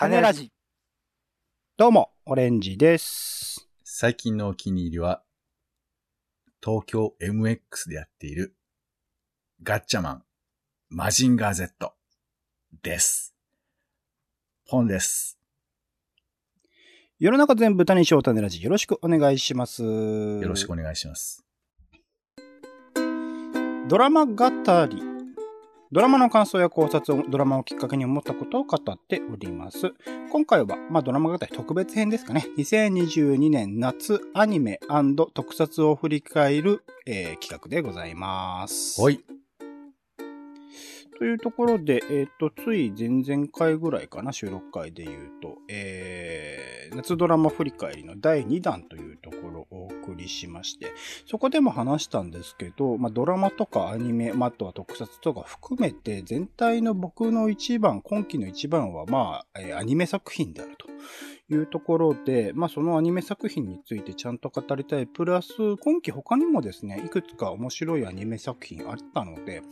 種ラジ。どうも、オレンジです。最近のお気に入りは、東京 MX でやっている、ガッチャマン、マジンガー Z です。ポンです。世の中全部種にしよう種ラジ。よろしくお願いします。よよろしくお願いします。ドラマ語り。ドラマの感想や考察をドラマをきっかけに思ったことを語っております。今回は、まあ、ドラマ語特別編ですかね。2022年夏アニメ特撮を振り返る、えー企画でございます。はい。というところで、えっ、と、つい前々回ぐらいかな、収録回で言うと、えー、夏ドラマ振り返りの第2弾というところをお送りしまして、そこでも話したんですけど、まあ、ドラマとかアニメ、まあ、あとは特撮とか含めて、全体の僕の一番、今期の一番は、まあ、アニメ作品であると。いうところで、まあ、そのアニメ作品についてちゃんと語りたい。プラス、今期他にもですね、いくつか面白いアニメ作品あったので、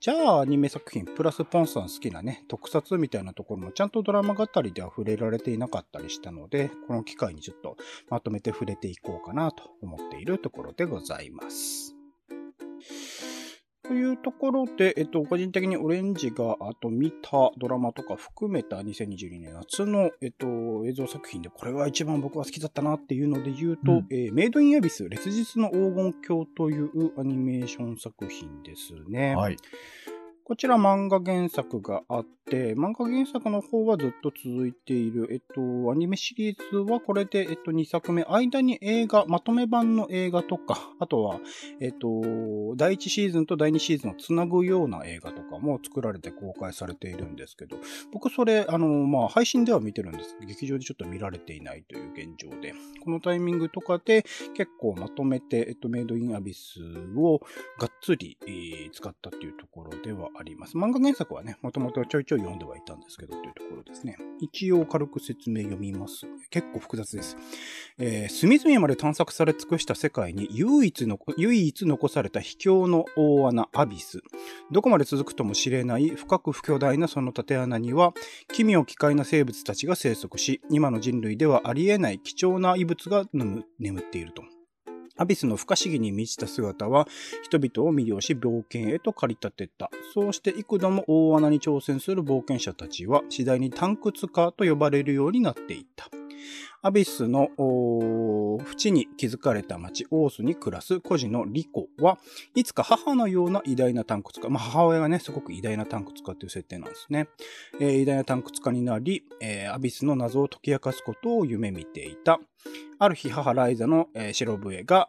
じゃあアニメ作品、プラスポンさん好きなね、特撮みたいなところもちゃんとドラマ語りでは触れられていなかったりしたので、この機会にちょっとまとめて触れていこうかなと思っているところでございます。というところで、えっと、個人的にオレンジがあと見たドラマとか含めた2022年夏の、えっと、映像作品で、これは一番僕が好きだったなっていうので言うと、うんえーメイドインアビス、烈日の黄金鏡というアニメーション作品ですね。はい。こちら漫画原作があって、漫画原作の方はずっと続いている。えっと、アニメシリーズはこれで、えっと、2作目、間に映画、まとめ版の映画とか、あとは、えっと、第1シーズンと第2シーズンをつなぐような映画とかも作られて公開されているんですけど、僕それ、あの、まあ、配信では見てるんですけど、劇場でちょっと見られていないという現状で、このタイミングとかで結構まとめて、えっと、メイドインアビスをがっつり、使ったっていうところではあります。漫画原作はね、もともとちょいちょい読んではいたんですけど、というところですね。一応軽く説明読みます。結構複雑です。えー隅々まで探索され尽くした世界に唯一の唯一残された秘境の大穴アビス。どこまで続くとも知れない深く不巨大なその縦穴には、奇妙奇怪な生物たちが生息し、今の人類ではありえない貴重な遺物が眠っていると。アビスの不可思議に満ちた姿は、人々を魅了し冒険へと駆り立てた。そうして幾度も大穴に挑戦する冒険者たちは、次第に探掘家と呼ばれるようになっていった。アビスの淵に築かれた町、オースに暮らす孤児のリコはいつか母のような偉大な探掘家、まあ母親がね、すごく偉大な探掘家という設定なんですね。えー偉大な探掘家になり、えーアビスの謎を解き明かすことを夢見ていた。ある日、母ライザの、えー白笛が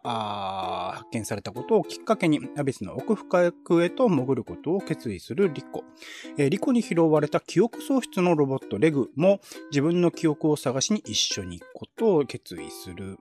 発見されたことをきっかけに、アビスの奥深くへと潜ることを決意するリコ。えーリコに拾われた記憶喪失のロボットレグも自分の記憶を探しに一緒にことを決意する。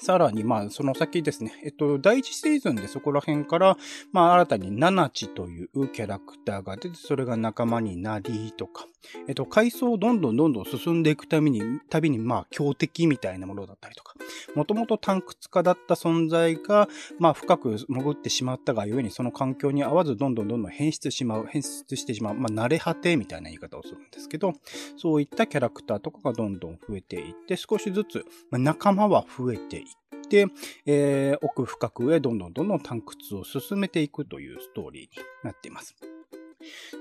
さらに、まあ、その先ですね。えっと、第一シーズンでそこら辺から、まあ、新たにナナチというキャラクターが出て、それが仲間になりとか、えっと、階層をどんどんどんどん進んでいくために、たびに、まあ、強敵みたいなものだったりとか、もともと探掘家だった存在が、まあ、深く潜ってしまったがゆえに、その環境に合わず、どんどんどんどん変質しまう、変質してしまう、まあ、慣れ果てみたいな言い方をするんですけど、そういったキャラクターとかがどんどん増えていって、少しずつ、まあ仲間は増えていって、えー奥深くへどんどんどんどん探掘を進めていくというストーリーになっています。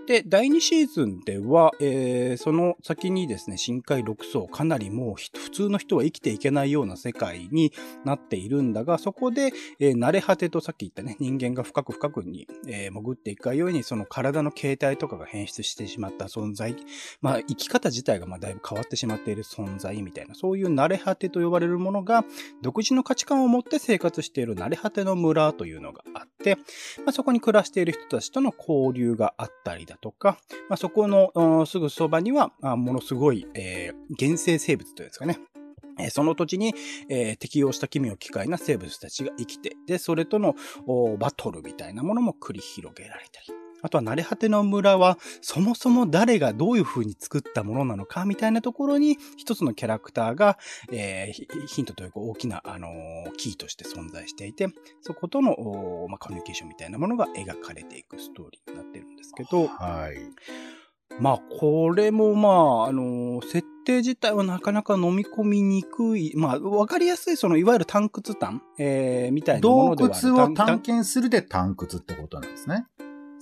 で、第2シーズンでは、えーその先にですね、深海6層、かなりもう普通の人は生きていけないような世界になっているんだが、そこで、えー慣れ果てとさっき言ったね、人間が深く深くに、えー潜っていくように、その体の形態とかが変質してしまった存在、まあ、生き方自体がまあだいぶ変わってしまっている存在みたいな、そういう慣れ果てと呼ばれるものが、独自の価値観を持って生活している慣れ果ての村というのがあって、まあ、そこに暮らしている人たちとの交流があったりだとか、まあ、そこのすぐそばには、ものすごい、えー原生生物というんですかね。その土地に、えー適応した奇妙奇怪な生物たちが生きて、で、それとのバトルみたいなものも繰り広げられたり。あとは、慣れ果ての村は、そもそも誰がどういう風に作ったものなのか、みたいなところに、一つのキャラクターが、えーヒヒントというか大きな、あのーキーとして存在していて、そことの、おまあ、コミュニケーションみたいなものが描かれていくストーリーになってるんですけど、はい。まあ、これもまあ、あのー設定自体はなかなか飲み込みにくい。まあ、わかりやすい、その、いわゆる探掘探、えー、みたいなも洞のではある。窟を探探検するで探掘ってことなんですね。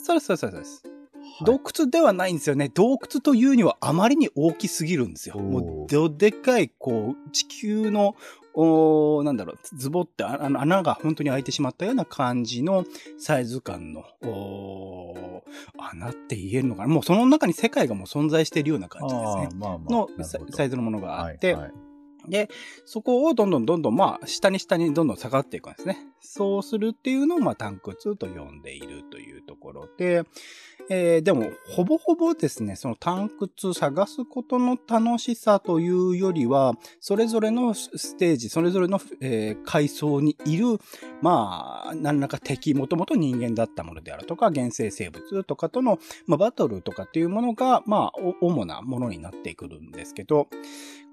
そうです、そうです、そうです。はい洞窟ではないんですよね。洞窟というにはあまりに大きすぎるんですよ。もう、どでかい、こう、地球の、おーなんだろう、ズボってああの穴が本当に開いてしまったような感じのサイズ感の、穴って言えるのかなもうその中に世界がもう存在しているような感じですねまあまあ。のサイズのものがあって、はいはいで、そこをどんどんどんどん、まあ、下に下にどんどん下がっていくんですね。そうするっていうのを、まあ、探掘と呼んでいるというところで、えーでも、ほぼほぼですね、その探掘、探すことの楽しさというよりは、それぞれのステージ、それぞれの、えー階層にいる、まあ、何らか敵、もともと人間だったものであるとか、原生生物とかとの、まあ、バトルとかっていうものが、まあ、主なものになってくるんですけど、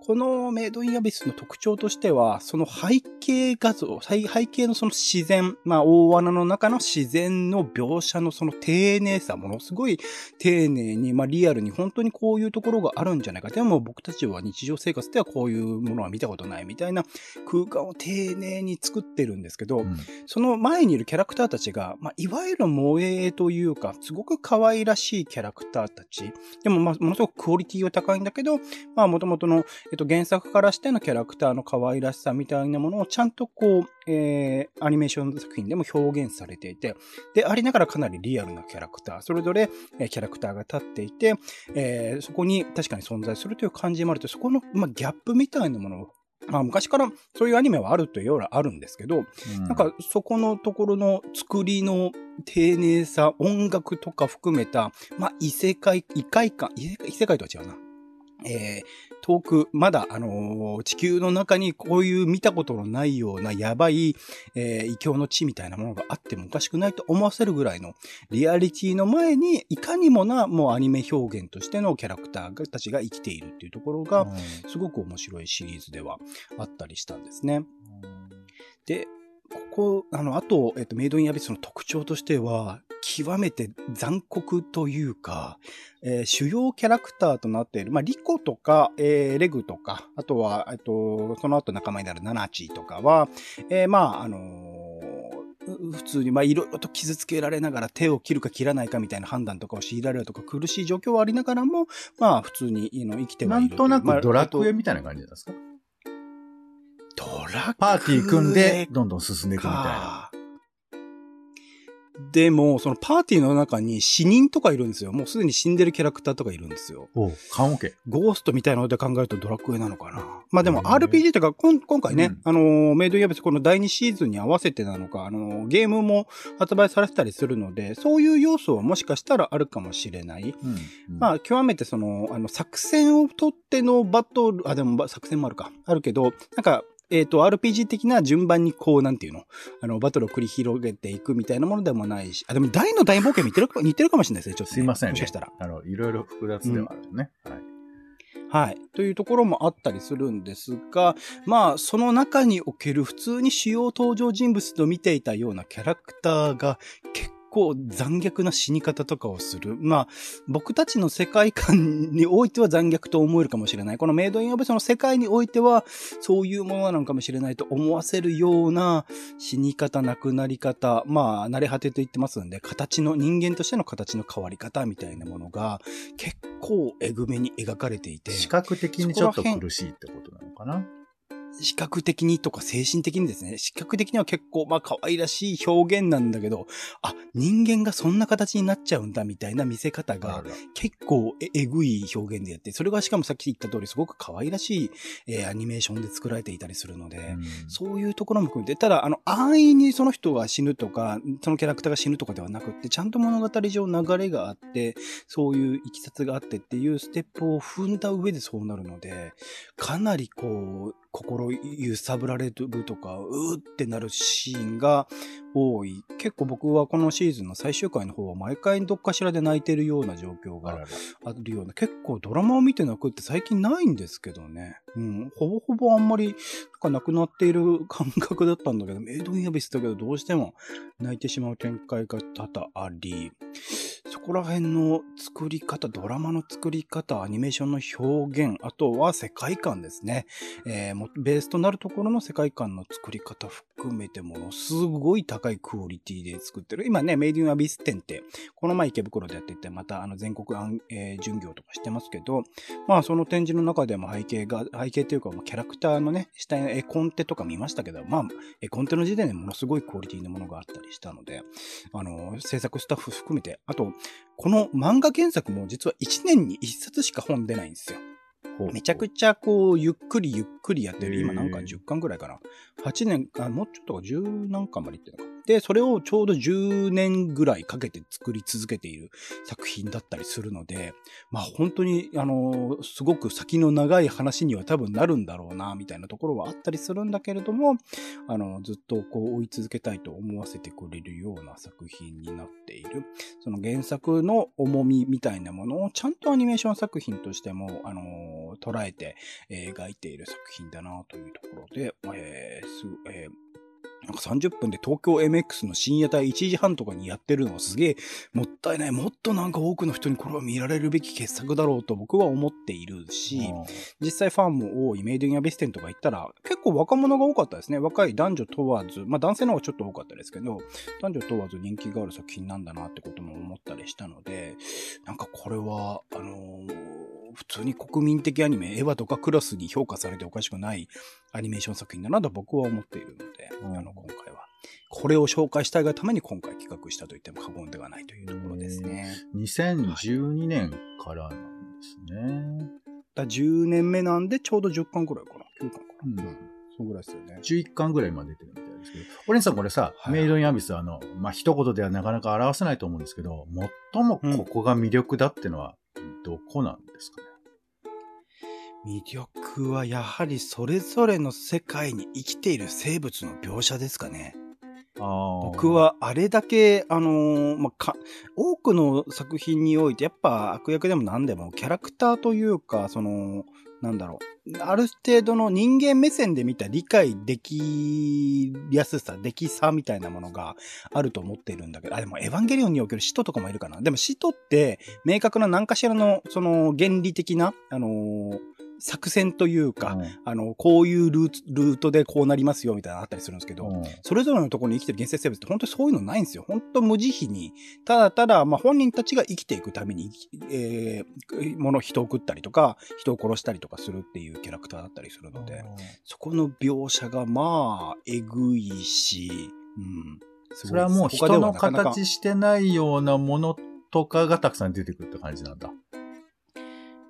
このメイドインアビスの特徴としては、その背景画像、背背景のその自然、まあ大穴の中の自然の描写のその丁寧さ、ものすごい丁寧に、まあリアルに本当にこういうところがあるんじゃないか。でも僕たちは日常生活ではこういうものは見たことないみたいな空間を丁寧に作ってるんですけど、うんその前にいるキャラクターたちが、まあ、いわゆる萌えというか、すごく可愛らしいキャラクターたち。でも、まあ、ものすごくクオリティは高いんだけど、まあ、もともとの、えっと、原作からしてのキャラクターの可愛らしさみたいなものをちゃんとこう、えー、アニメーション作品でも表現されていて、で、ありながらかなりリアルなキャラクター、それぞれ、えーキャラクターが立っていて、えーそこに確かに存在するという感じもあると、そこの、まあ、ギャップみたいなものを、まあ、昔からそういうアニメはあるというようなあるんですけど、うんなんかそこのところの作りの丁寧さ、音楽とか含めた、まあ異世界、異界感、異世界異世界とは違うな。えー、遠く、まだ、あのー地球の中にこういう見たことのないようなやばい、えー異教の地みたいなものがあってもおかしくないと思わせるぐらいのリアリティの前に、いかにもな、もうアニメ表現としてのキャラクターたちが生きているっていうところが、すごく面白いシリーズではあったりしたんですね。で、ここ、あの、あと、えっと、メイドインアビスの特徴としては、極めて残酷というか、えー主要キャラクターとなっている、まあ、リコとか、えーレグとか、あとは、えっと、その後仲間になるナナチとかは、えーまあ、あのーう普通に、まあ、いろいろと傷つけられながら手を切るか切らないかみたいな判断とかを強いられるとか苦しい状況はありながらも、まあ、普通にあの生きてはいるなんとなまあくドラクエみたいな感じなんですか？とドラクエパーティー組んで、どんどん進んでいくみたいな。か。でも、そのパーティーの中に死人とかいるんですよ。もうすでに死んでるキャラクターとかいるんですよ。おう、缶オケ。ゴーストみたいなので考えるとドラクエなのかな。まあでも RPG とか、こん今回ね、うんあのーメイドインアビスこの第2シーズンに合わせてなのか、あのーゲームも発売されてたりするので、そういう要素はもしかしたらあるかもしれない。うん。まあ、極めてその、あの、作戦を取ってのバトル、あ、でもば作戦もあるか。あるけど、なんか、えっ、と、RPG 的な順番にこう、なんていうの？あの、バトルを繰り広げていくみたいなものでもないし、あ、でも大の大冒険似てるか、似てるかもしれないですね、ちょっと、ね。すいませんね。もしかしたら。あの、いろいろ複雑ではあるね。はい。はい。というところもあったりするんですが、まあ、その中における普通に主要登場人物と見ていたようなキャラクターが結構残虐な死に方とかをする。まあ、僕たちの世界観においては残虐と思えるかもしれない。このメイドインアブスの世界においては、そういうものなのかもしれないと思わせるような死に方、亡くなり方、まあ、慣れ果てと言ってますんで、形の、人間としての形の変わり方みたいなものが、結構えぐめに描かれていて。視覚的にちょっと苦しいってことなのかな？視覚的にとか精神的にですね、視覚的には結構まあ可愛らしい表現なんだけど、あ、人間がそんな形になっちゃうんだみたいな見せ方が結構ええぐい表現でやって、それがしかもさっき言った通りすごく可愛らしい、えーアニメーションで作られていたりするので、うん。そういうところも含めて、ただ、あの、安易にその人が死ぬとか、そのキャラクターが死ぬとかではなくって、ちゃんと物語上流れがあって、そういういきさつがあってっていうステップを踏んだ上でそうなるので、かなりこう、心揺さぶられるとか、うーってなるシーンが、多い。結構僕はこのシーズンの最終回の方は毎回どっかしらで泣いてるような状況があるような、結構ドラマを見て泣くって最近ないんですけどね。うん、ほぼほぼあんまり、なんかなくなっている感覚だったんだけど、メイドインアビスだけどどうしても泣いてしまう展開が多々あり、そこら辺の作り方、ドラマの作り方、アニメーションの表現、あとは世界観ですね。えーもベースとなるところの世界観の作り方含めてものすごい高いクオリティで作ってる。今ね、メイディンアビス展って、この前池袋でやってて、またあの全国案、えー巡業とかしてますけど、まあその展示の中でも背景が、背景というか、キャラクターのね、下に絵コンテとか見ましたけど、まあ絵コンテの時点でものすごいクオリティのものがあったりしたので、あの、制作スタッフ含めて、あと、この漫画原作も実は1年に1冊しか本出ないんですよ。めちゃくちゃこう、ゆっくりゆっくりやってる。今なんかへー10巻ぐらいかな。8年、あ、もうちょっとか10何巻までいってるのか。で、それをちょうど10年ぐらいかけて作り続けている作品だったりするので、まあ本当に、あの、すごく先の長い話には多分なるんだろうな、みたいなところはあったりするんだけれども、あの、ずっとこう追い続けたいと思わせてくれるような作品になっている。その原作の重みみたいなものをちゃんとアニメーション作品としても、あの捉えて、え描いている作品だなというところで、えーすえーなんか30分で東京 MX の深夜帯1時半とかにやってるのはすげえもったいない。もっとなんか多くの人にこれは見られるべき傑作だろうと僕は思っているし、実際ファンも多いメイドインアビステンとか行ったら結構若者が多かったですね。若い男女問わず、まあ男性の方がちょっと多かったですけど、男女問わず人気がある作品なんだなってことも思ったりしたので、なんかこれは、あのー普通に国民的アニメ、エヴァとかクラスに評価されておかしくないアニメーション作品だなと僕は思っているので、うんあの、今回は。これを紹介したいがために今回企画したと言っても過言ではないというところですね。2012年からなんですね。だ10年目なんでちょうど10巻くらいかな ?9 巻かな、うんそんぐらいですよね。11巻ぐらいまで出てるみたいですけど。オレンジさんこれさ、はいメイドインアビスはあの、まあ、一言ではなかなか表せないと思うんですけど、最もここが魅力だってのは、どこなんですかね？魅力はやはりそれぞれの世界に生きている生物の描写ですかね。僕僕、はあれだけ、あのーまあ、か、多くの作品において、やっぱ悪役でも何でも、キャラクターというか、その、なんだろう、ある程度の人間目線で見た理解できやすさ、できさみたいなものがあると思っているんだけど、あ、でもエヴァンゲリオンにおける使徒とかもいるかな。でも使徒って、明確な何かしらの、その、原理的な、あのー作戦というか、うんあの、こういうルートでこうなりますよみたいなのあったりするんですけど、うんそれぞれのところに生きてる現世生物って本当にそういうのないんですよ。本当無慈悲に、ただただ、まあ本人たちが生きていくために、えー、もの、人を食ったりとか、人を殺したりとかするっていうキャラクターだったりするので、そこの描写がまあ、えぐいし、うん。それはもう人の形してないようなものとかがたくさん出てくるって感じなんだ。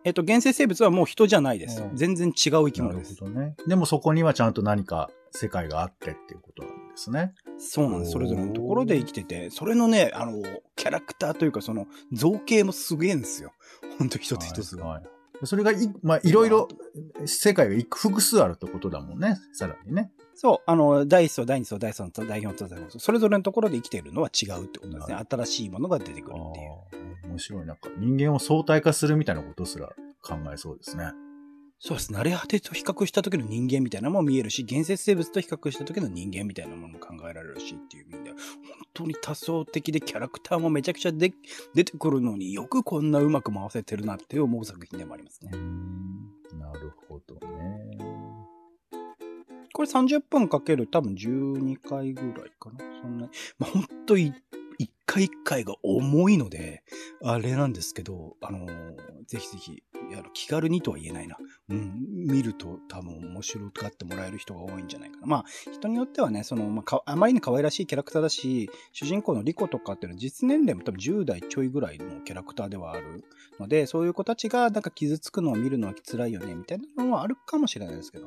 えっと、現世生物はもう人じゃないです。うん全然違う生きな物です。るほどね。でもそこにはちゃんと何か世界があってっていうことなんですね。そうなんです。それぞれのところで生きてて、それのね、あの、キャラクターというか、その、造形もすげえんですよ。ほんと一つ一つが。はいはいそれがい、まあ、いろいろ、世界がい複数あるってことだもんね。さらにね。そう、あの、第1層、第2層、第3層、第4層、第5層、それぞれのところで生きているのは違うってことですね。な新しいものが出てくるあっていう。ー面白い。なんか人間を相対化するみたいなことすら考えそうですね。そうです。慣れ果てと比較した時の人間みたいなのも見えるし、現節生物と比較した時の人間みたいなものも考えられるしっていう意味で、本当に多層的でキャラクターもめちゃくちゃで出てくるのによくこんなうまく回せてるなって思う作品でもありますねなるほどね。これ30分かける多分12回ぐらいかな。そんな、まあ、本当に一回一回が重いので、あれなんですけど、あのーぜひぜひ、あの気軽にとは言えないな。うん、見ると多分面白がってもらえる人が多いんじゃないかな。まあ、人によってはね、その、まあ、あまりに可愛らしいキャラクターだし、主人公のリコとかっていうのは実年齢も多分10代ちょいぐらいのキャラクターではあるので、そういう子たちがなんか傷つくのを見るのは辛いよね、みたいなのはあるかもしれないですけど、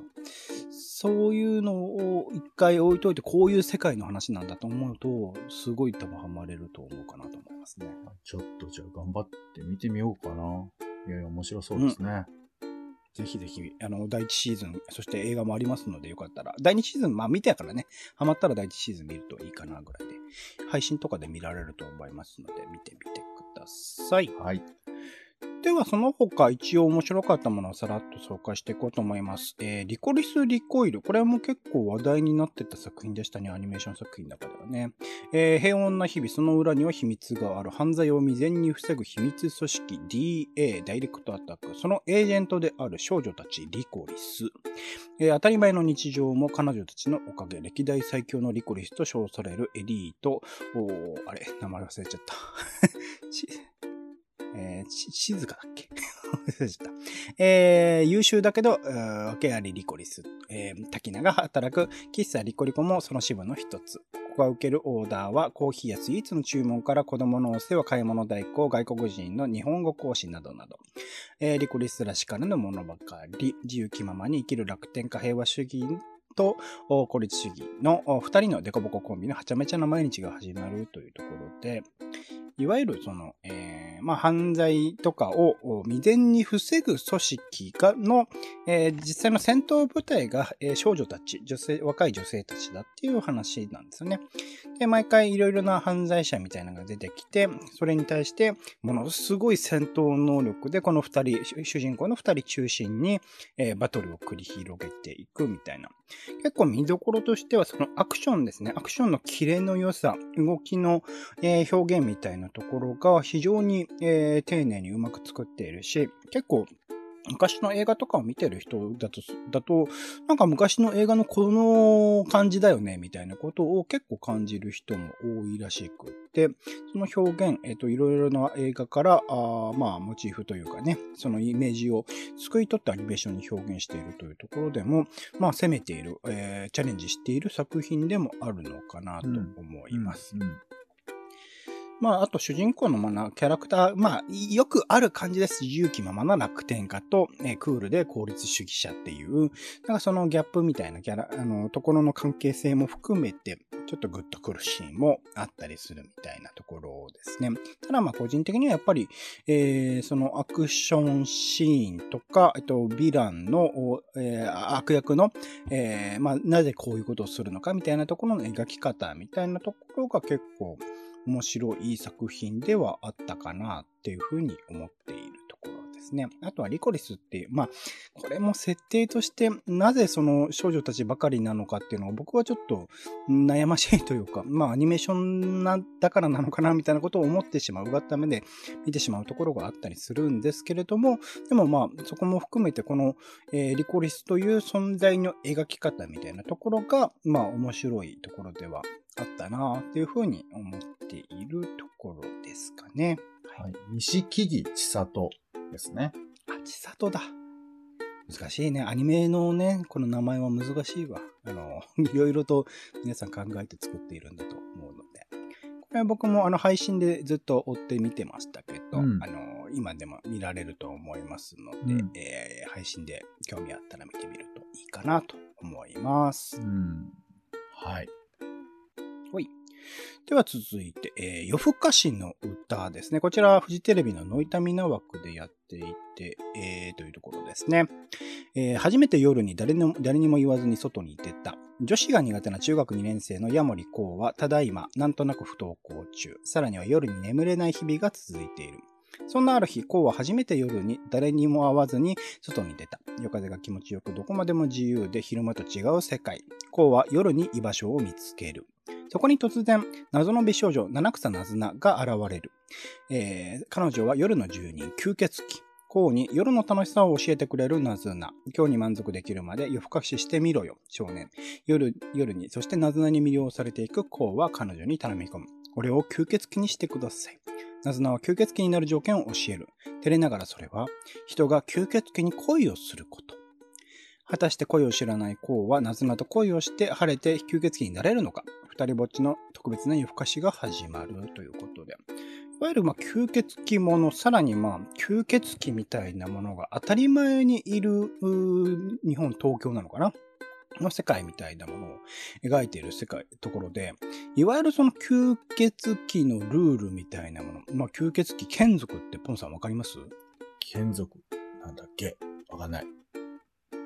そういうのを一回置いといて、こういう世界の話なんだと思うと、すごい多分ハマれると思うかなと思いますね。ちょっとじゃあ頑張って見てみようかな。いやいや、面白そうですね。ぜひぜひ、あの、第1シーズン、そして映画もありますので、よかったら、第2シーズン、まあ見てやからね、ハマったら第1シーズン見るといいかなぐらいで、配信とかで見られると思いますので、見てみてください。はい。では、その他一応面白かったものをさらっと紹介していこうと思います。えー、リコリス・リコイル。これも結構話題になってた作品でしたね。アニメーション作品の中ではね。えー、平穏な日々、その裏には秘密がある。犯罪を未然に防ぐ秘密組織 DA、ダイレクトアタック。そのエージェントである少女たち、リコリス。えー、当たり前の日常も彼女たちのおかげ。歴代最強のリコリスと称されるエリート。おーあれ、名前忘れちゃった。えー、静かだっけ？えー、優秀だけど、訳ありリコリス。えー、滝名が働く喫茶リコリコもその支部の一つ。ここが受けるオーダーはコーヒーやスイーツの注文から子供のお世話、買い物代行、外国人の日本語講師などなど。えー、リコリスらしからぬものばかり、自由気ままに生きる楽天家平和主義と孤立主義の二人のデコボココンビのはちゃめちゃな毎日が始まるというところで、いわゆるその、えー、まあ、犯罪とかを未然に防ぐ組織がの、えー、実際の戦闘部隊が、えー、少女たち、女性、若い女性たちだっていう話なんですよね。で、毎回いろいろな犯罪者みたいなのが出てきて、それに対して、ものすごい戦闘能力で、この二人、主人公の二人中心に、えー、バトルを繰り広げていくみたいな。結構見どころとしては、そのアクションですね。アクションのキレの良さ、動きの、えー、表現みたいなところが非常に、えー、丁寧にうまく作っているし、結構昔の映画とかを見てる人だと、だと、なんか昔の映画のこの感じだよね、みたいなことを結構感じる人も多いらしくって、その表現、えっ、と、いろいろな映画から、あまあ、モチーフというかね、そのイメージを救い取ってアニメーションに表現しているというところでも、まあ、攻めている、えー、チャレンジしている作品でもあるのかなと思います。うん。まあ、あと主人公のまなキャラクター、まあ、よくある感じです。自由気ままな楽天家と、えークールで効率主義者っていう、なんかそのギャップみたいなキャラ、あの、ところの関係性も含めて、ちょっとグッとくるシーンもあったりするみたいなところですね。ただまあ個人的にはやっぱり、えーそのアクションシーンとか、えっと、ヴィランの、えー悪役の、えーまあ、なぜこういうことをするのかみたいなところの描き方みたいなところが結構面白い作品ではあったかなっていうふうに思っているところですね。あとはリコリスっていう、まあ、これも設定としてなぜその少女たちばかりなのかっていうのは僕はちょっと悩ましいというか、まあアニメーションなだからなのかなみたいなことを思ってしまう、うがった目で見てしまうところがあったりするんですけれども、でもまあそこも含めてこの、えーリコリスという存在の描き方みたいなところが、まあ面白いところではあったなっていうふうに思っているところですかね。はい。西木々千里ですね。あ、千里だ。難しいね。アニメのね、この名前は難しいわ。あの、いろいろと皆さん考えて作っているんだと思うので。これは僕もあの配信でずっと追って見てましたけど、うんあの、今でも見られると思いますので、うんえー配信で興味あったら見てみるといいかなと思います。うん。はい。はい。では続いて、えー夜更かしの歌ですね。こちらはフジテレビのノイタミナ枠でやっていて、えーというところですね。えー初めて夜に誰にも誰にも言わずに外に出た。女子が苦手な中学2年生の矢森光は、ただいま、なんとなく不登校中。さらには夜に眠れない日々が続いている。そんなある日、コウは初めて夜に誰にも会わずに外に出た。夜風が気持ちよくどこまでも自由で昼間と違う世界。コウは夜に居場所を見つける。そこに突然、謎の美少女、七草なずなが現れる。えー彼女は夜の住人、吸血鬼。こうに夜の楽しさを教えてくれるナズナ。今日に満足できるまで夜更かししてみろよ、少年。夜、夜に、そしてナズナに魅了されていくコウは彼女に頼み込む。俺を吸血鬼にしてください。ナズナは吸血鬼になる条件を教える。照れながらそれは、人が吸血鬼に恋をすること。果たして恋を知らないコウはナズナと恋をして晴れて吸血鬼になれるのか二人ぼっちの特別な夜更かしが始まるということで。いわゆる、まあ、吸血鬼もの、さらに、まあ、吸血鬼みたいなものが当たり前にいる、日本、東京なのかなの世界みたいなものを描いている世界、ところで、いわゆるその吸血鬼のルールみたいなもの、まあ、吸血鬼、眷属ってポンさんわかります？眷属？なんだっけ？わかんない。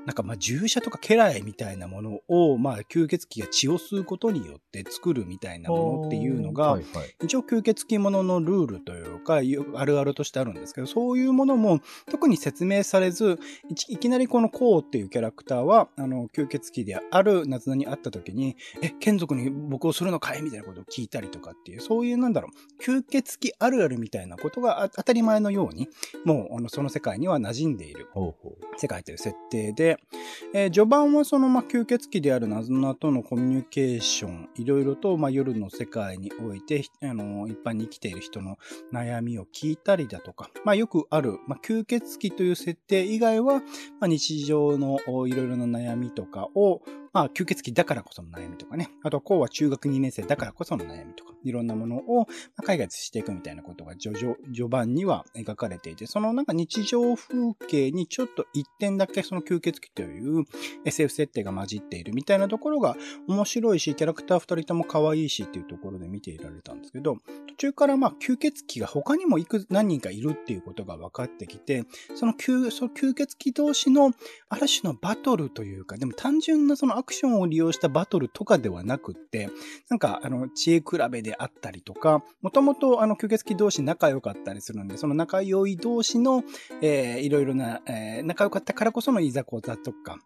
なんかまあ注射とか家来みたいなものを、まあ吸血鬼が血を吸うことによって作るみたいなものっていうのが、はいはい。一応吸血鬼もののルールというか、よあるあるとしてあるんですけど、そういうものも特に説明されず、いきなりこのコウっていうキャラクターは、あの、吸血鬼である夏菜に会った時に、え、眷属に僕をするのかいみたいなことを聞いたりとかっていう、そういうなんだろう、吸血鬼あるあるみたいなことがあ当たり前のように、もうあのその世界には馴染んでいる。世界という設定で、えー序盤はその、ま、吸血鬼であるナズナとのコミュニケーション、いろいろと、ま、夜の世界において、あの、一般に生きている人の悩みを聞いたりだとか、まあ、よくある、ま、吸血鬼という設定以外は、ま、日常のいろいろな悩みとかを、まあ、吸血鬼だからこその悩みとかね。あと、こうは中学2年生だからこその悩みとか、いろんなものを、解決していくみたいなことが序序序盤には描かれていて、そのなんか日常風景にちょっと一点だけその吸血鬼という SF 設定が混じっているみたいなところが面白いし、キャラクター二人とも可愛いしっていうところで見ていられたんですけど、途中からまあ吸血鬼が他にもいく何人かいるっていうことが分かってきて、その吸その吸血鬼同士のある種のバトルというか、でも単純なそのクションを利用したバトルとかではなくって、なんかあの知恵比べであったりとか、もともとあの吸血鬼同士仲良かったりするんで、その仲良い同士の、えーいろいろな、えー仲良かったからこそのいざこざとか、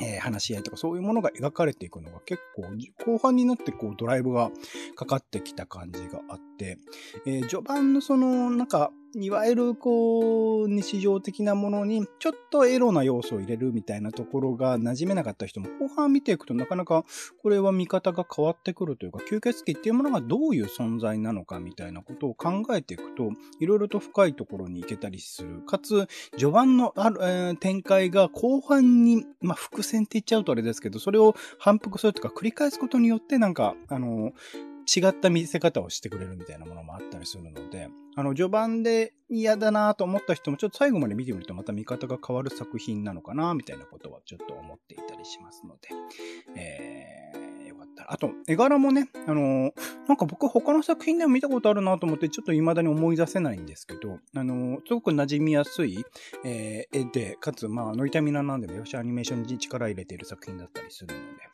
えー話し合いとかそういうものが描かれていくのが結構後半になってこうドライブがかかってきた感じがあって、えー序盤のそのなんかいわゆるこう日常的なものにちょっとエロな要素を入れるみたいなところが馴染めなかった人も後半見ていくとなかなかこれは見方が変わってくるというか吸血鬼っていうものがどういう存在なのかみたいなことを考えていくといろいろと深いところに行けたりする。かつ序盤のある、えー展開が後半に、まあ、伏線って言っちゃうとあれですけど、それを反復するとか繰り返すことによってなんか、あの、違った見せ方をしてくれるみたいなものもあったりするので、あの、序盤で嫌だなと思った人もちょっと最後まで見てみるとまた見方が変わる作品なのかなみたいなことはちょっと思っていたりしますので、えー、よかったら。あと、絵柄もね、あの、なんか僕他の作品でも見たことあるなと思ってちょっと未だに思い出せないんですけど、あの、すごく馴染みやすい、えー絵で、かつ、まあ、ノイタミナなんでもよしアニメーションに力入れている作品だったりするので、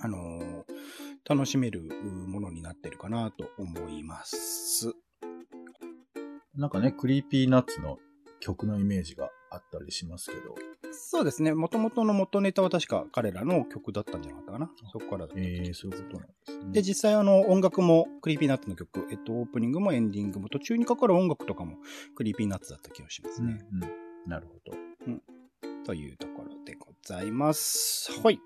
あのー楽しめるものになってるかなと思います。なんかね、クリーピーナッツの曲のイメージがあったりしますけど。そうですね。元々の元ネタは確か彼らの曲だったんじゃなかったかな。そこからだったえー、そういうことなんですね。で、実際あの音楽もクリーピーナッツの曲、えっと、オープニングもエンディングも途中にかかる音楽とかもクリーピーナッツだった気がしますうん、ね。うん。なるほど。というところでございます。はい。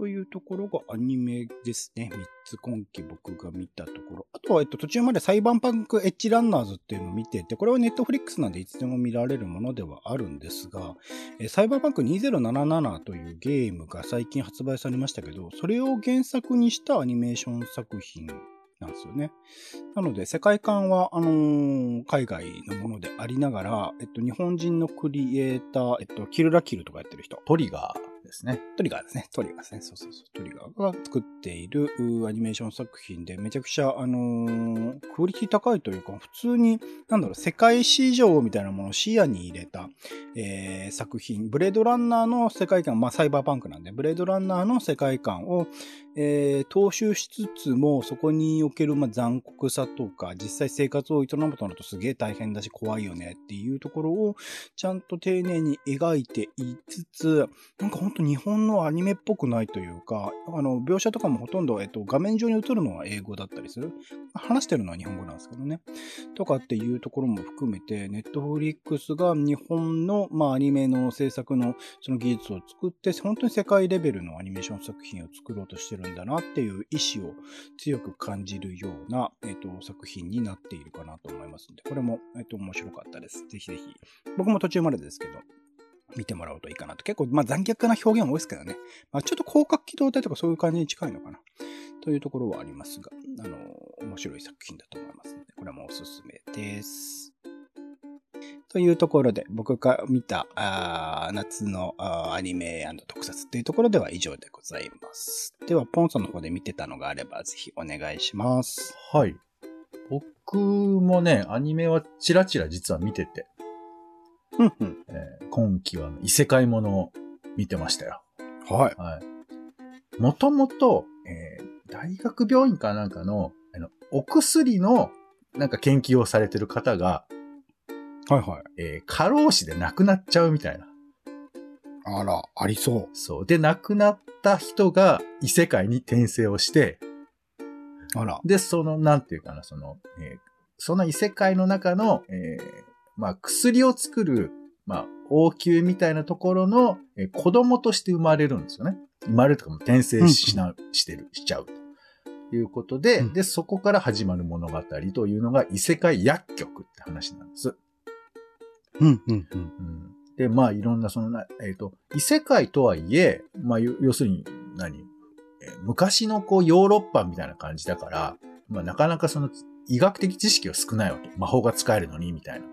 というところがアニメですね。3つ今期僕が見たところ。あとは、えっと、途中までサイバーパンクエッジランナーズっていうのを見てて、これはネットフリックスなんでいつでも見られるものではあるんですが、えサイバーパンク2077というゲームが最近発売されましたけど、それを原作にしたアニメーション作品なんですよね。なので、世界観は、あのー海外のものでありながら、えっと、日本人のクリエイター、えっと、キルラキルとかやってる人、トリガーですね。トリガーですね。トリガーですね。そうそうそう。トリガーが作っているアニメーション作品で、めちゃくちゃ、あのークオリティ高いというか、普通に、なんだろう、世界市場みたいなものを視野に入れた、えー作品。ブレードランナーの世界観、まあ、サイバーパンクなんで、ブレードランナーの世界観を、えー踏襲しつつも、そこにおける、まあ、残酷さとか、実際生活を営むとなるとすげえ大変だし怖いよねっていうところを、ちゃんと丁寧に描いていつつ、なんかほんと日本のアニメっぽくないというか、あの、描写とかもほとんど、えっと、画面上に映るのは英語だったりする。話してるのは日本語なんですけどね。とかっていうところも含めて、ネットフリックスが日本の、まあ、アニメの制作のその技術を作って、本当に世界レベルのアニメーション作品を作ろうとしてるるんだなっていう意志を強く感じるような、えっと、作品になっているかなと思いますので、これも、えっと、面白かったです。ぜひぜひ。僕も途中までですけど、見てもらうといいかなと。結構、まあ残虐な表現も多いですけどね。まあちょっと広角機動隊とかそういう感じに近いのかな。というところはありますが、あの、面白い作品だと思いますので、これもおすすめです。というところで、僕が見たあー夏のあーアニメ特撮というところでは以上でございます。では、ポンさんの方で見てたのがあれば、ぜひお願いします。はい。僕もね、アニメはチラチラ実は見てて、うんうん。えー今期は異世界ものを見てましたよ。はい。はい。もともと、えー大学病院かなんかの、あの、お薬の、なんか研究をされてる方が、はいはい。えー過労死で亡くなっちゃうみたいな。あら、ありそう。そう。で、亡くなった人が異世界に転生をして、あら。で、その、なんていうかな、その、えーその異世界の中の、えーまあ、薬を作る、まあ、王宮みたいなところの、えー子供として生まれるんですよね。生まれるとかも転生しな、してる、しちゃうと。いうことで、うんで、そこから始まる物語というのが異世界薬局って話なんです。うん、うん、うん。うんで、まあ、いろんな、そのな、えっ、と、異世界とはいえ、まあ、要要するに、何、えー昔のこう、ヨーロッパみたいな感じだから、まあ、なかなかその、医学的知識は少ないわけ。魔法が使えるのに、みたいな。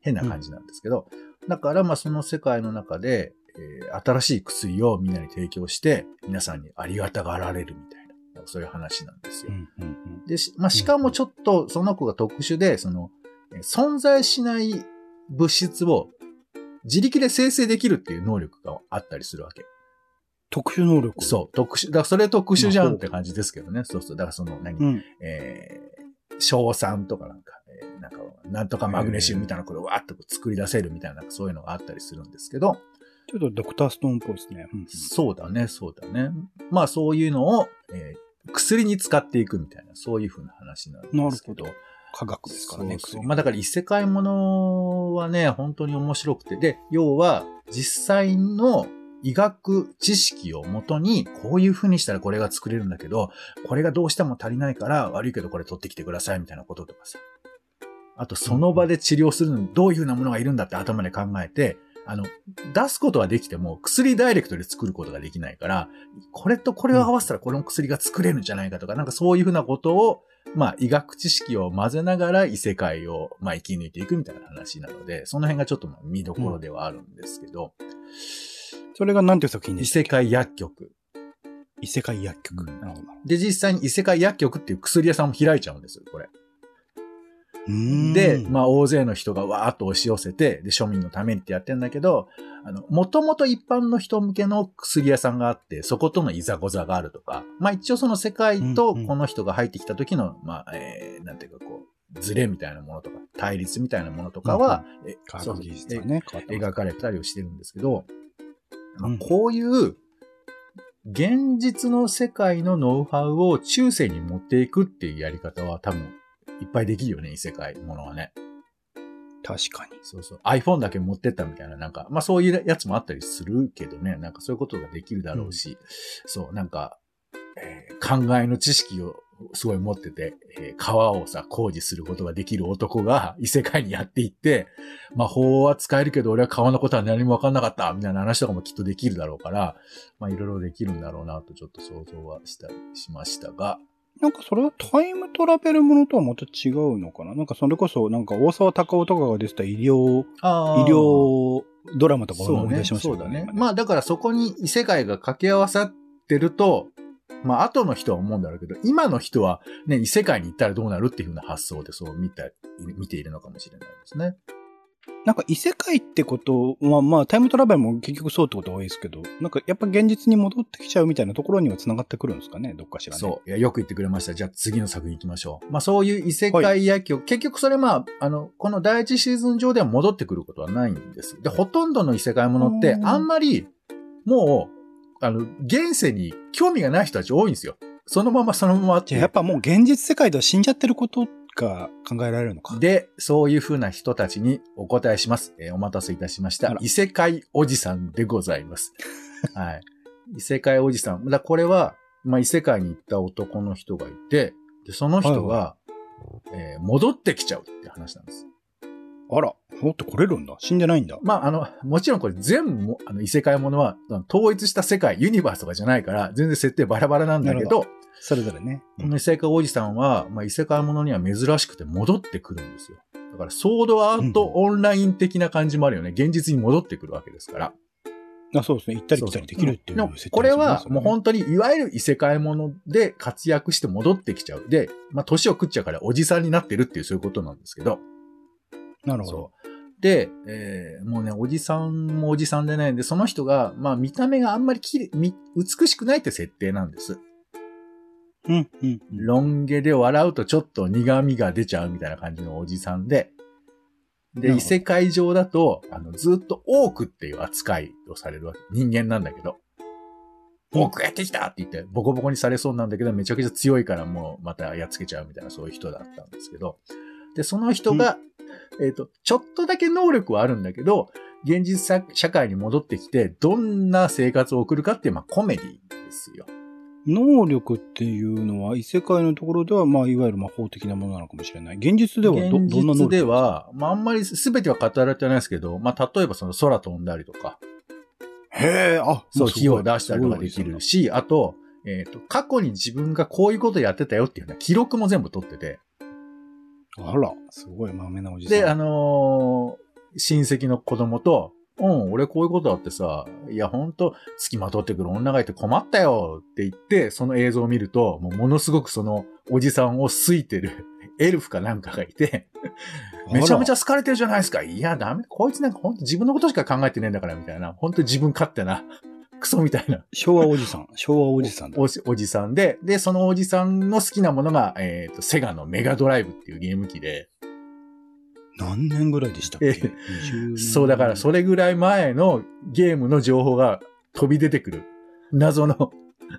変な感じなんですけど、だから、まあ、その世界の中で、えー新しい薬をみんなに提供して、皆さんにありがたがられるみたいな、そういう話なんですよう。ん、うん、うん。で、しまあ、しかもちょっとその子が特殊で、その、えー存在しない物質を自力で生成できるっていう能力があったりするわけ。特殊能力。そう、特殊。だからそれ特殊じゃんって感じですけどね。そうそう。だからその何、う。うん。えー、硝酸とかなんか、えーなんか、なんとかマグネシウムみたいなこれをわーっと作り出せるみたいな、そういうのがあったりするんですけど、ちょっとドクターストーンっぽいですね。うんうんそうだね、そうだね。まあそういうのを、えー薬に使っていくみたいな、そういう風な話なんですけど。なる科学ですからね。そうそうまあだから異世界ものはね、本当に面白くて。で、要は実際の医学知識をもとに、こういう風にしたらこれが作れるんだけど、これがどうしても足りないから悪いけどこれ取ってきてくださいみたいなこととかさ。あとその場で治療するのにどういう風なものがいるんだって頭で考えて、あの、出すことはできても薬ダイレクトで作ることができないから、これとこれを合わせたらこの薬が作れるんじゃないかとか、なんかそういう風なことをまあ、医学知識を混ぜながら異世界を、まあ、生き抜いていくみたいな話なので、その辺がちょっとまあ見どころではあるんですけど、それが何ていう作品でした異世界薬局。異世界薬局。うんなるほど。で、実際に異世界薬局っていう薬屋さんも開いちゃうんですよ、これ。で、まあ、大勢の人がわーっと押し寄せて、で、庶民のためにってやってんだけど、あの、もともと一般の人向けの薬屋さんがあって、そことのいざこざがあるとか、まあ、一応その世界とうんうん。この人が入ってきた時の、まあ、えー、なんていうかこう、ズレみたいなものとか、対立みたいなものとかは、えそう科学技ね、描かれたりをしてるんですけど、まあうん。こういう現実の世界のノウハウを中世に持っていくっていうやり方は多分いっぱいできるよね、異世界ものはね。確かに。そうそう。iPhone だけ持ってったみたいな、なんか、まあそういうやつもあったりするけどね、なんかそういうことができるだろうし、そう、なんか、えー考えの知識をすごい持ってて、えー川をさ、工事することができる男が異世界にやっていって、魔法は使えるけど俺は川のことは何もわかんなかったみたいな話とかもきっとできるだろうから、まあいろいろできるんだろうなとちょっと想像はしたりしましたが、なんかそれはタイムトラベルものとはまた違うのかな？なんかそれこそ、なんか大沢たかおとかが出てた医療、あ医療ドラマとか。思い出しましたそうだね。今まあだからそこに異世界が掛け合わさってると、まあ後の人は思うんだろうけど、今の人はね、異世界に行ったらどうなるっていうふうな発想でそう見た、見ているのかもしれないですね。なんか異世界ってことは、まあタイムトラベルも結局そうってことは多いですけど、なんかやっぱ現実に戻ってきちゃうみたいなところには繋がってくるんですかねどっかしらね。そう。いや、よく言ってくれました。じゃあ次の作品行きましょう。まあそういう異世界野球、結局それまあ、あの、この第一シーズン上では戻ってくることはないんです。で、ほとんどの異世界ものってうんあんまり、もう、あの、現世に興味がない人たち多いんですよ。そのままそのままあってやっぱもう現実世界では死んじゃってることが考えられるのか。で、そういう風な人たちにお答えします。えーお待たせいたしました異世界おじさんでございます。はい。異世界おじさん。だこれは、まあ、異世界に行った男の人がいて、でその人が、えー戻ってきちゃうって話なんです。あら、戻ってこれるんだ。死んでないんだ。まあ、あの、もちろんこれ全部も、あの、異世界ものは、統一した世界、ユニバースとかじゃないから、全然設定バラバラなんだけなるど、それぞれね。この異世界おじさんは、まあ、異世界ものには珍しくて戻ってくるんですよ。だから、ソードアートオンライン的な感じもあるよね。現実に戻ってくるわけですから。あそうですね。行ったり来たりできるっていう設定ねこれはもう本当に、いわゆる異世界もので活躍して戻ってきちゃう。で、まあ、年を食っちゃうからおじさんになってるっていうそういうことなんですけど。なるほど。で、えーもうね、おじさんもおじさんでね、で、その人が、まあ見た目があんまりきれみ美しくないって設定なんです。うん、うん。うんロン毛で笑うとちょっと苦味が出ちゃうみたいな感じのおじさんで、で、異世界上だと、あの、ずっとオークっていう扱いをされるわけ。人間なんだけど。うんオークやってきたって言って、ボコボコにされそうなんだけど、めちゃくちゃ強いからもうまたやっつけちゃうみたいな、そういう人だったんですけど。で、その人が、えっ、と、ちょっとだけ能力はあるんだけど、現実社社会に戻ってきて、どんな生活を送るかっていう、まあ、コメディですよ。能力っていうのは異世界のところでは、まあ、いわゆる魔法的なものなのかもしれない。現実ではど、現どんな能力実では、まあ、あんまり全ては語られてないですけど、まあ、例えばその空飛んだりとか、へえ、あ、そう、火を出したりとかできる。し、あと、えっ、と、過去に自分がこういうことやってたよっていうね、記録も全部取ってて、あら、すごい豆なおじさん。で、あのー親戚の子供と、うん、俺こういうことあってさ、いや、ほんと、付きまとってくる女がいて困ったよって言って、その映像を見ると、もうものすごくそのおじさんを好いてる エルフかなんかがいて、めちゃめちゃ。ゃ好かれてるじゃないですか。いや、ダメ。こいつなんかほんと自分のことしか考えてねえんだから、みたいな。ほんと自分勝手な、クソみたいな昭和おじさん。昭和おじさんだ。おじおじさんで、で、そのおじさんの好きなものが、えっ、と、セガのメガドライブっていうゲーム機で、何年ぐらいでしたっけ？え ?20 年そう、だからそれぐらい前のゲームの情報が飛び出てくる謎の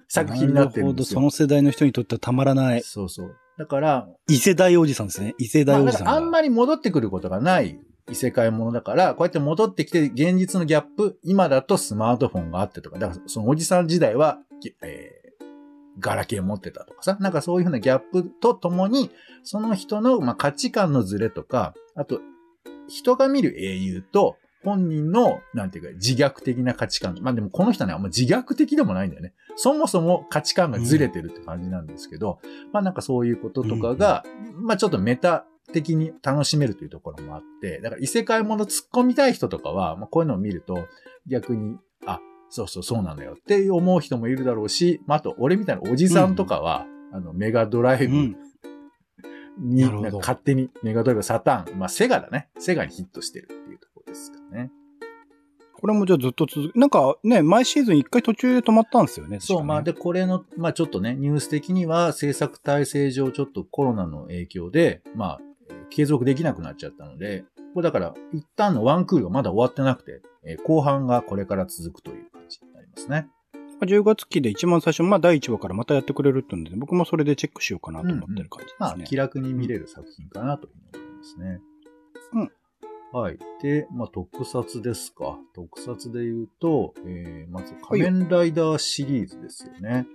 作品になってるんですよ。なるほど、その世代の人にとってはたまらない。そうそう。だから、異世代おじさんですね。異世代おじさんだ。からあんまり戻ってくることがない異世界ものだから、こうやって戻ってきて現実のギャップ、今だとスマートフォンがあってとか、だからそのおじさん時代は、えーガラケー持ってたとかさ、なんかそういうふうなギャップとともに、その人の、まあ、価値観のズレとか、あと、人が見る英雄と、本人の、なんていうか、自虐的な価値観。まあでもこの人はね、あんま自虐的でもないんだよね。そもそも価値観がずれてるって感じなんですけど、まあなんかそういうこととかが、まあちょっとメタ的に楽しめるというところもあって、だから異世界もの突っ込みたい人とかは、まあこういうのを見ると、逆に、あ、そうそうそうなのよって思う人もいるだろうし、まああと俺みたいなおじさんとかは、あのメガドライブうん。に、なるほどなんか勝手にメガドライブサターン、まあセガだね。セガにヒットしてるっていうところですかね。これもじゃあずっと続く。なんかね、毎シーズン一回途中で止まったんですよね。そう、ねまあ、で、これの、まあちょっとね、ニュース的には制作体制上ちょっとコロナの影響で、まあ、えー継続できなくなっちゃったので、これだから、一旦のワンクールがまだ終わってなくて、えー後半がこれから続くというますね。10月期で一番最初、まあ第1話からまたやってくれるっていうので、僕もそれでチェックしようかなと思ってる感じですね。まあ、気楽に見れる作品かなと思いますね。うん。はい。で、まあ、特撮ですか。特撮で言うと、えー、まず仮面ライダーシリーズですよね。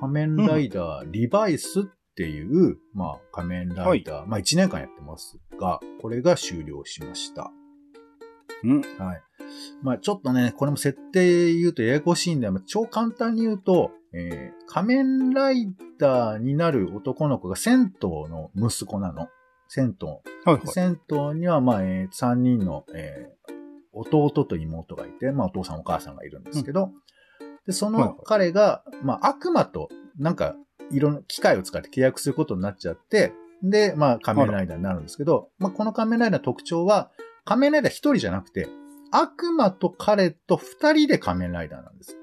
仮面ライダーリバイスっていう、まあ、仮面ライダー、まあ、1年間やってますが、これが終了しました。うん。はい。まあちょっとね、これも設定言うとややこしいんで、まあ超簡単に言うと、えー仮面ライダーになる男の子が銭湯の息子なの。銭湯。はいはい。銭湯には、まあ、えー、3人の、えー弟と妹がいて、まあ、お父さんお母さんがいるんですけど、で、その彼が、まあ、悪魔と、なんか、いろんな機械を使って契約することになっちゃって、で、まあ、仮面ライダーになるんですけど、まあ、この仮面ライダーの特徴は、仮面ライダー一人じゃなくて、悪魔と彼と二人で仮面ライダーなんです。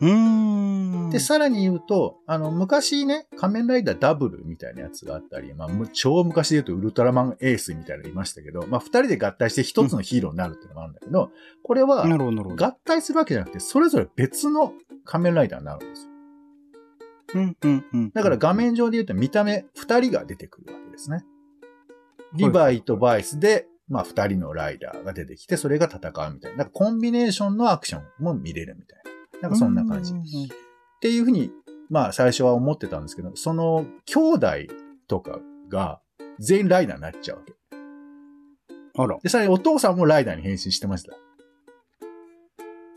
うーん。で、さらに言うと、あの、昔ね、仮面ライダーダブルみたいなやつがあったり、まあ、む超昔で言うとウルトラマンエースみたいなのいましたけど、まあ、二人で合体して一つのヒーローになるっていうのがあるんだけど、これは。合体するわけじゃなくて、それぞれ別の仮面ライダーになるんですよ。うん、うん、うん。だから画面上で言うと見た目二人が出てくるわけですね。リバイとバイスで、まあ二人のライダーが出てきて、それが戦うみたいな。なんかコンビネーションのアクションも見れるみたいな。なんかそんな感じ。うっていうふうに、まあ最初は思ってたんですけど、その兄弟とかが全員ライダーになっちゃうわけ。あら。で、さらにお父さんもライダーに変身してました。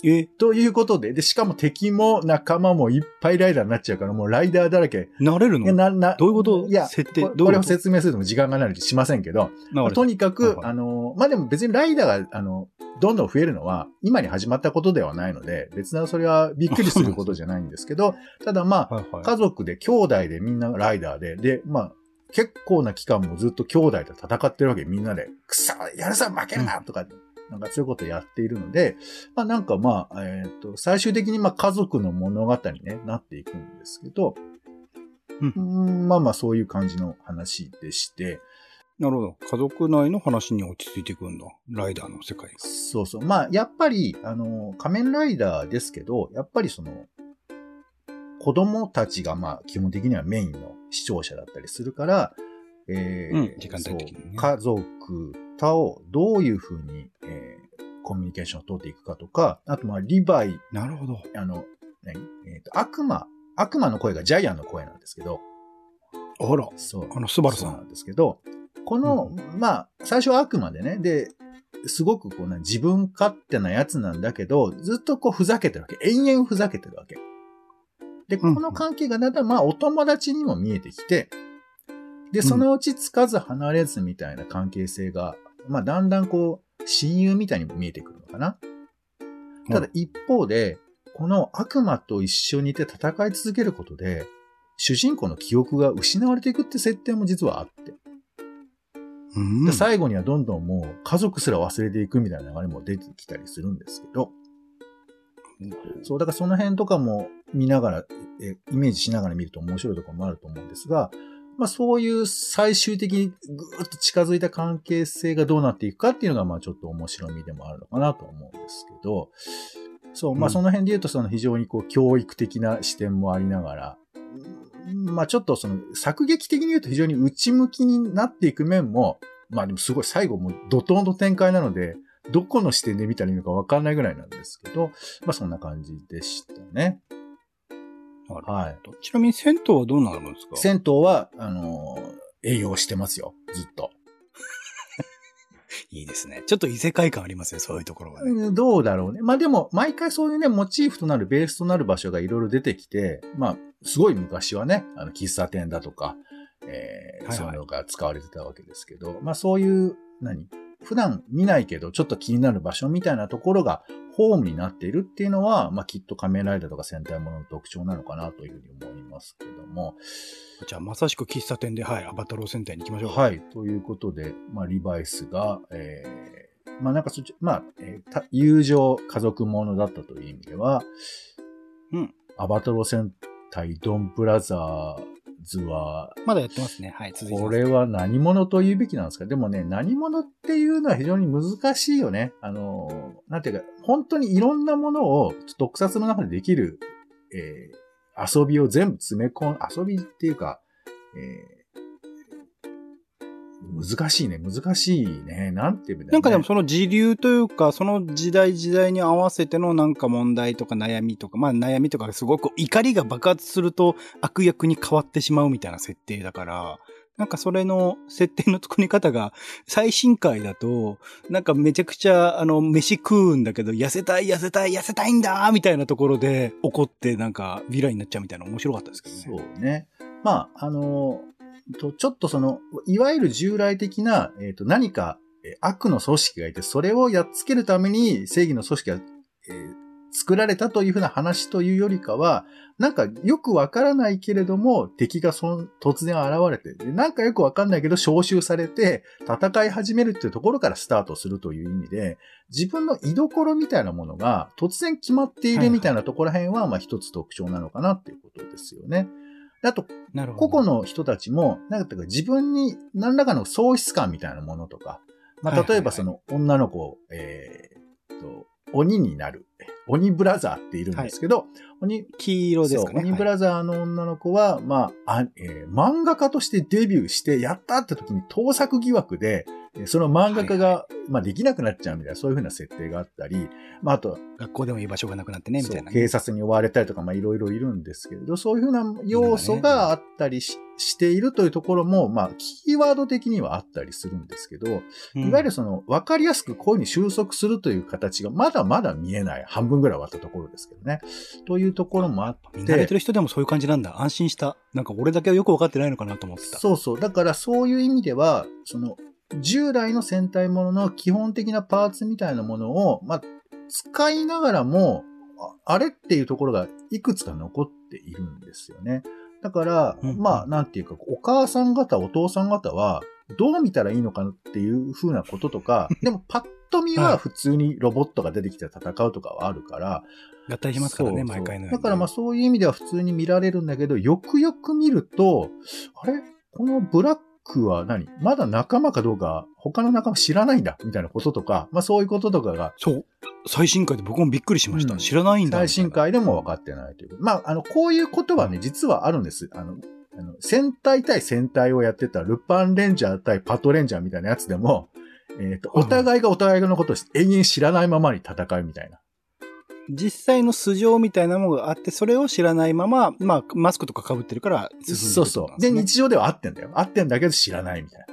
え、ということで、で、しかも敵も仲間もいっぱいライダーになっちゃうから、もうライダーだらけ。なれるの？な、な、どういうこと？いや、設定どうこれを説明するのも時間がないのでしませんけど、まあとにかく、はいはいあの、まあ、でも別にライダーが、あの、どんどん増えるのは、今に始まったことではないので、別なそれはびっくりすることじゃないんですけど、ただまあ、はいはい。家族で、兄弟でみんなライダーで、で、まあ、結構な期間もずっと兄弟と戦ってるわけ。みんなで、くそやるぞ負けるなとか、なんかそういうことをやっているので、まあなんかまあ、えっ、と、最終的にまあ家族の物語に、ね、なっていくんですけど、うん、まあまあそういう感じの話でして、なるほど。家族内の話に落ち着いていくんだ。ライダーの世界が。そうそう。まあ、やっぱり、あの、仮面ライダーですけど、やっぱりその、子供たちが、まあ、基本的にはメインの視聴者だったりするから、えーうん時間帯的にね家族とどういうふうに、えーコミュニケーションを取っていくかとか、あと、まあ、リヴァイ、なるほど。あの、何？えっ、と、悪魔、悪魔の声がジャイアンの声なんですけど、あら。そう。あのスバルさんそうなんですけど、この、まあ、最初は悪魔でね、で、すごくこうな、自分勝手なやつなんだけど、ずっとこうふざけてるわけ。延々ふざけてるわけ。で、こうんの関係がだんだんまあお友達にも見えてきて、で、そのうちつかず離れずみたいな関係性が、まあだんだんこう、親友みたいにも見えてくるのかな。ただ一方で、この悪魔と一緒にいて戦い続けることで、主人公の記憶が失われていくって設定も実はあって。うんで最後にはどんどんもう家族すら忘れていくみたいな流れも出てきたりするんですけど、そう、だからその辺とかも見ながら、えイメージしながら見ると面白いところもあると思うんですが、まあそういう最終的にぐーっと近づいた関係性がどうなっていくかっていうのがまあちょっと面白みでもあるのかなと思うんですけど、そう、まあうんその辺で言うとその非常にこう教育的な視点もありながら、まあちょっとその作劇的に言うと非常に内向きになっていく面も、まあでもすごい最後もう怒涛の展開なので、どこの視点で見たらいいのかわかんないぐらいなんですけど、まあそんな感じでしたね。はい。どちなみに銭湯はどうなるんですか？銭湯は、あのー栄養してますよ、ずっと。いいですね。ちょっと異世界感ありますね、そういうところがね。うんどうだろうね。まあでも、毎回そういうね、モチーフとなる、ベースとなる場所がいろいろ出てきて、まあ、すごい昔はね、あの、喫茶店だとか、えーはいはいそういうのが使われてたわけですけど、まあそういう、何？普段見ないけど、ちょっと気になる場所みたいなところが、ホームになっているっていうのは、まあきっと仮面ライダーとか戦隊ものの特徴なのかなというふうに思いますけども、じゃあ、まさしく喫茶店で、はい、アバタロー戦隊に行きましょう。はい。ということで、まあ、リバイスが、えー、まあ、なんかそっち、まあ、えーた友情、家族ものだったという意味では、うん。アバトロ戦隊ドンブラザーズは、まだやってますね。はい、続いて。これは何者と言うべきなんですか？でもね、何者っていうのは非常に難しいよね。あの、なんていうか、本当にいろんなものを特撮の中でできる、えー遊びを全部詰め込ん、遊びっていうか、えー難しいね、難しいね。なんていうんだろうねなんかでもその時流というか、その時代時代に合わせてのなんか問題とか悩みとか、まあ悩みとかすごく怒りが爆発すると悪役に変わってしまうみたいな設定だから、なんかそれの設定の作り方が最新回だと、なんかめちゃくちゃあの飯食うんだけど、痩せたい痩せたい痩せたいんだみたいなところで怒ってなんかヴィランになっちゃうみたいな面白かったですけどね。そうね。まあ、あの、とちょっとその、いわゆる従来的な、えっ、と、何か、えー悪の組織がいて、それをやっつけるために正義の組織が、えー作られたというふうな話というよりかは、なんかよくわからないけれども、敵がそ突然現れて、なんかよくわかんないけど招集されて、戦い始めるっていうところからスタートするという意味で、自分の居所みたいなものが突然決まっているみたいなところら辺は、まあ一つ特徴なのかなっていうことですよね。であと、なるほど。個々の人たちも、なんか自分に何らかの喪失感みたいなものとか、まあ、はいはいはい例えばその女の子、えーっと、鬼になる、鬼ブラザーっているんですけど、鬼、黄色ですかね。鬼ブラザーの女の子は、まあ、あえー漫画家としてデビューして、やったって時に盗作疑惑で、えーその漫画家が、はまあ、できなくなっちゃうみたいな、そういうふうな設定があったり、まあ、あと、学校でも居場所がなくなってね、みたいなね、警察に追われたりとか、まあ、いろいろいるんですけれど、そういうふうな要素があったりし,、しているというところも、まあ、キーワード的にはあったりするんですけど、うんいわゆるその、わかりやすくこういうふうに収束するという形がまだまだ見えない。半分ぐらい終わったところですけどね。というところもあって見慣れて、る人でもそういう感じなんだ。安心した。なんか俺だけはよく分かってないのかなと思ってた。そうそう。だからそういう意味では、その、従来の戦隊ものの基本的なパーツみたいなものを、まあ、使いながらも、ああれっていうところがいくつか残っているんですよね。だから、うんまあ、なんていうか、お母さん方、お父さん方は、どう見たらいいのかなっていう風なこととか、でもパッと見ははい普通にロボットが出てきて戦うとかはあるから、合体しますからね、そうそう毎回のように。だからまあそういう意味では普通に見られるんだけど、よくよく見ると、あれ？このブラックは何？まだ仲間かどうか、他の仲間知らないんだみたいなこととか、まあそういうこととかが、そう。最新回で僕もびっくりしました。うん知らないんだ。最新回でも分かってないという。まあ、あの、こういうことはね、実はあるんです。あの、あの戦隊対戦隊をやってたルパンレンジャー対パトレンジャーみたいなやつでも、えっ、と、はいお互いがお互いのことを永遠知らないままに戦うみたいな。実際の素性みたいなものがあって、それを知らないまま、まあ、マスクとか被ってるから進んでるそうそう。で、日常では会ってんだよ。会ってんだけど知らないみたいな。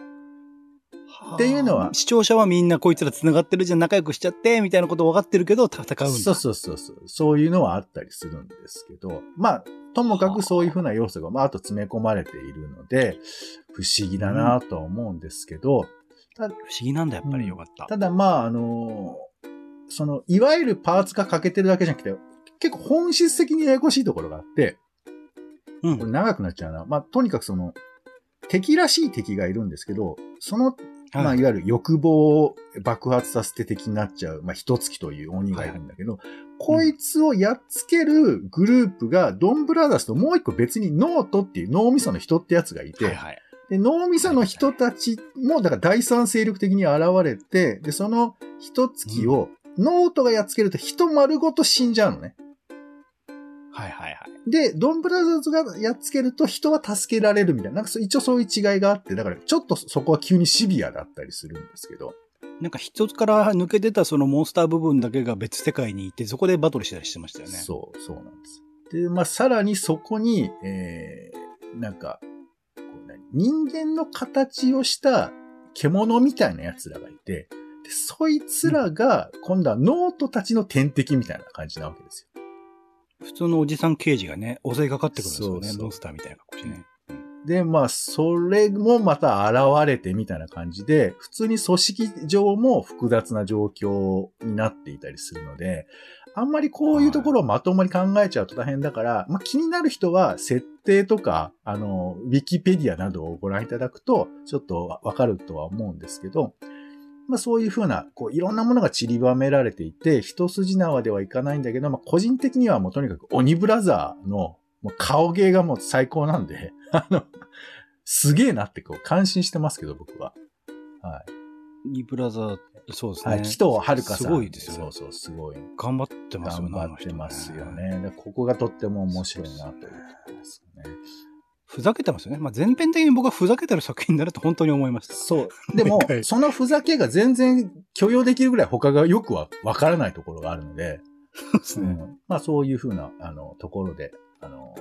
っていうのは視聴者はみんなこいつら繋がってるじゃん、仲良くしちゃって、みたいなこと分かってるけど、戦うんだ。そうそうそうそう。そういうのはあったりするんですけど、まあ、ともかくそういうふうな要素が、まあ、あと詰め込まれているので、不思議だなとは思うんですけど、不思議なんだ、やっぱりよかった。ただまあ、あのその、いわゆるパーツが欠けてるだけじゃなくて、結構本質的にややこしいところがあって、うんこれ長くなっちゃうな。まあ、とにかくその、敵らしい敵がいるんですけど、その、まあ、はいいわゆる欲望を爆発させて敵になっちゃう、まあ、一月という鬼がいるんだけど、こいつをやっつけるグループが、ドンブラザーズともう一個別にノートっていう脳みその人ってやつがいて、はいはい。で、脳みその人たちも、だから第三勢力的に現れて、で、そのヒトツ鬼を、ノートがやっつけると人丸ごと死んじゃうのね。はいはいはい。で、ドンブラザーズがやっつけると人は助けられるみたいな、なんか一応そういう違いがあって、だからちょっとそこは急にシビアだったりするんですけど。なんか一つから抜け出たそのモンスター部分だけが別世界にいて、そこでバトルしたりしてましたよね。そう、そうなんです。で、まあ、さらにそこに、えー、なんか、こう何？人間の形をした獣みたいな奴らがいて、でそいつらが、今度はノートたちの天敵みたいな感じなわけですよ。普通のおじさん刑事がね、襲いかかってくるんですよね。そうそうモンスターみたいな格好してね。で、まあ、それもまた現れてみたいな感じで、普通に組織上も複雑な状況になっていたりするので、あんまりこういうところをまともに考えちゃうと大変だから、まあ気になる人は設定とか、あの、ウィキペディアなどをご覧いただくと、ちょっとわわかるとは思うんですけど、まあそういうふうな、こういろんなものが散りばめられていて、一筋縄ではいかないんだけど、まあ個人的にはもうとにかく鬼ブラザーのもう顔芸がもう最高なんで、あの、すげえなってこう感心してますけど、僕は。はい。イブラザー、そうですね。はい。紀藤遥さん。すごいですよねそうそう、すごい。頑張ってますよ頑ね。張ってますよね。でここがとっても面白いなというところですね。ふざけてますよね。まあ、全編的に僕はふざけてる作品になると本当に思いました。そう。でもは、いそのふざけが全然許容できるぐらい他がよくはわからないところがあるので、そうですね。うんまあそういうふうな、あの、ところで、あの、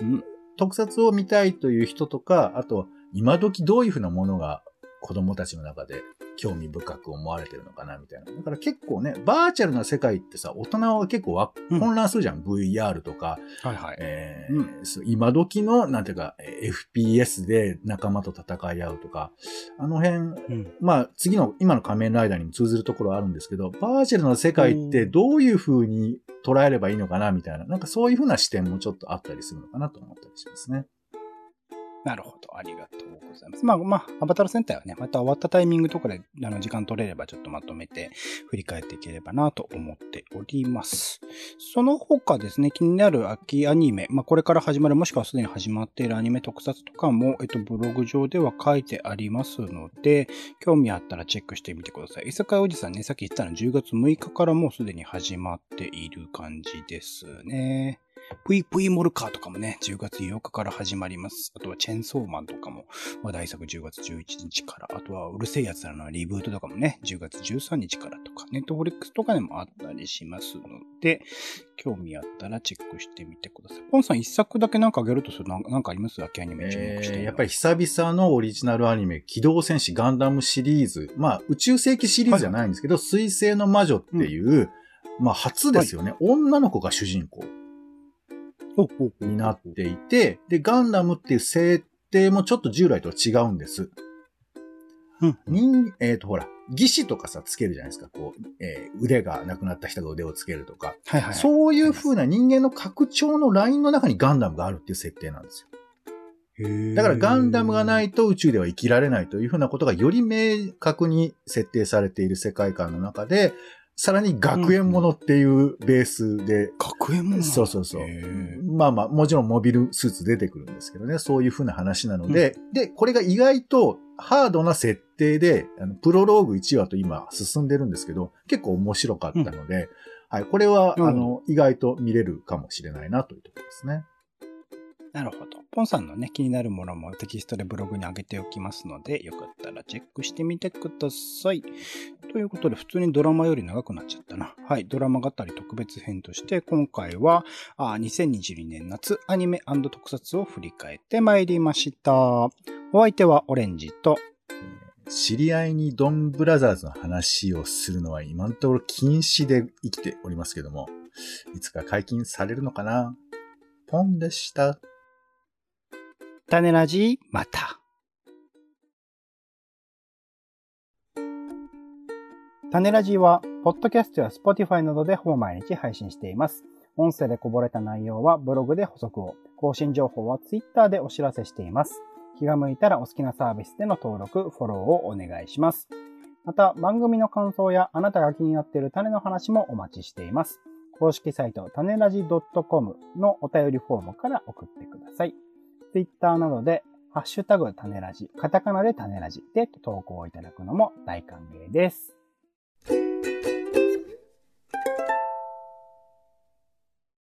うん特撮を見たいという人とか、あと、今時どういうふうなものが子供たちの中で興味深く思われてるのかな、みたいな。だから結構ね、バーチャルな世界ってさ、大人は結構わうん混乱するじゃん。VR とか、はいはい。えーそう今時の、なんていうか、えー FPS で仲間と戦い合うとか、あの辺、うん。まあ、次の、今の仮面ライダーにも通ずるところはあるんですけど、バーチャルの世界ってどういう風に捉えればいいのかな、みたいな、なんかそういう風な視点もちょっとあったりするのかなと思ったりしますね。なるほど。ありがとうございます。まあまあ、アバター戦隊はね、また終わったタイミングとかで、あの、時間取れればちょっとまとめて振り返っていければなと思っております。その他ですね、気になる秋アニメ、まあこれから始まる、もしくはすでに始まっているアニメ特撮とかも、えっと、ブログ上では書いてありますので、興味あったらチェックしてみてください。伊坂おじさんね、さっき言ったの10月6日からもうすでに始まっている感じですね。ぷいぷいモルカーとかもね、10月8日から始まります。あとはチェンソーマンとかも話題作10月11日から。あとはうるせえやつらのリブートとかもね、10月13日からとか、ネットフリックスとかでもあったりしますので、興味あったらチェックしてみてください。ポンさん一作だけなんかあげるとするなんなんかあります？秋アニメ注目してえーやっぱり久々のオリジナルアニメ、機動戦士ガンダムシリーズ。まあ、宇宙世紀シリーズじゃないんですけど、水星の魔女っていう、まあ、初ですよね、女の子が主人公になっていて、で、ガンダムっていう設定もちょっと従来とは違うんです。うん人、えっ、と、ほら、義士とかさ、つけるじゃないですか。こう、えー腕がなくなった人が腕をつけるとか。はいはい。そういう風な人間の拡張のラインの中にガンダムがあるっていう設定なんですよ。だからガンダムがないいと宇宙では生きられないというふうなことがより明確に設定されている世界観の中で、さらに学園ものっていうベースで、学園もの？そうそうそう。まあまあ、もちろんモビルスーツ出てくるんですけどね、そういうふうな話なので、で、これが意外とハードな設定で、あのプロローグ1話と今進んでるんですけど、結構面白かったので、はい、これは、うん。あの、意外と見れるかもしれないなというところですね。なるほど。ポンさんのね、気になるものもテキストでブログに上げておきますので、よかったらチェックしてみてください。ということで、普通にドラマより長くなっちゃったな。はい、ドラマ語り特別編として、今回は、あ2022年夏アニメ特撮を振り返ってまいりました。お相手はオレンジと、知り合いにドンブラザーズの話をするのは今のところ禁止で生きておりますけども、いつか解禁されるのかな？ポンでした。種ラジ、また。種ラジは、ポッドキャストや Spotify などでほぼ毎日配信しています。音声でこぼれた内容はブログで補足を、更新情報は Twitter でお知らせしています。気が向いたらお好きなサービスでの登録、フォローをお願いします。また、番組の感想やあなたが気になっている種の話もお待ちしています。公式サイト、種ラジ .com のお便りフォームから送ってください。ツイッターなどで、ハッシュタグ種ラジ、カタカナで種ラジで投稿いただくのも大歓迎です。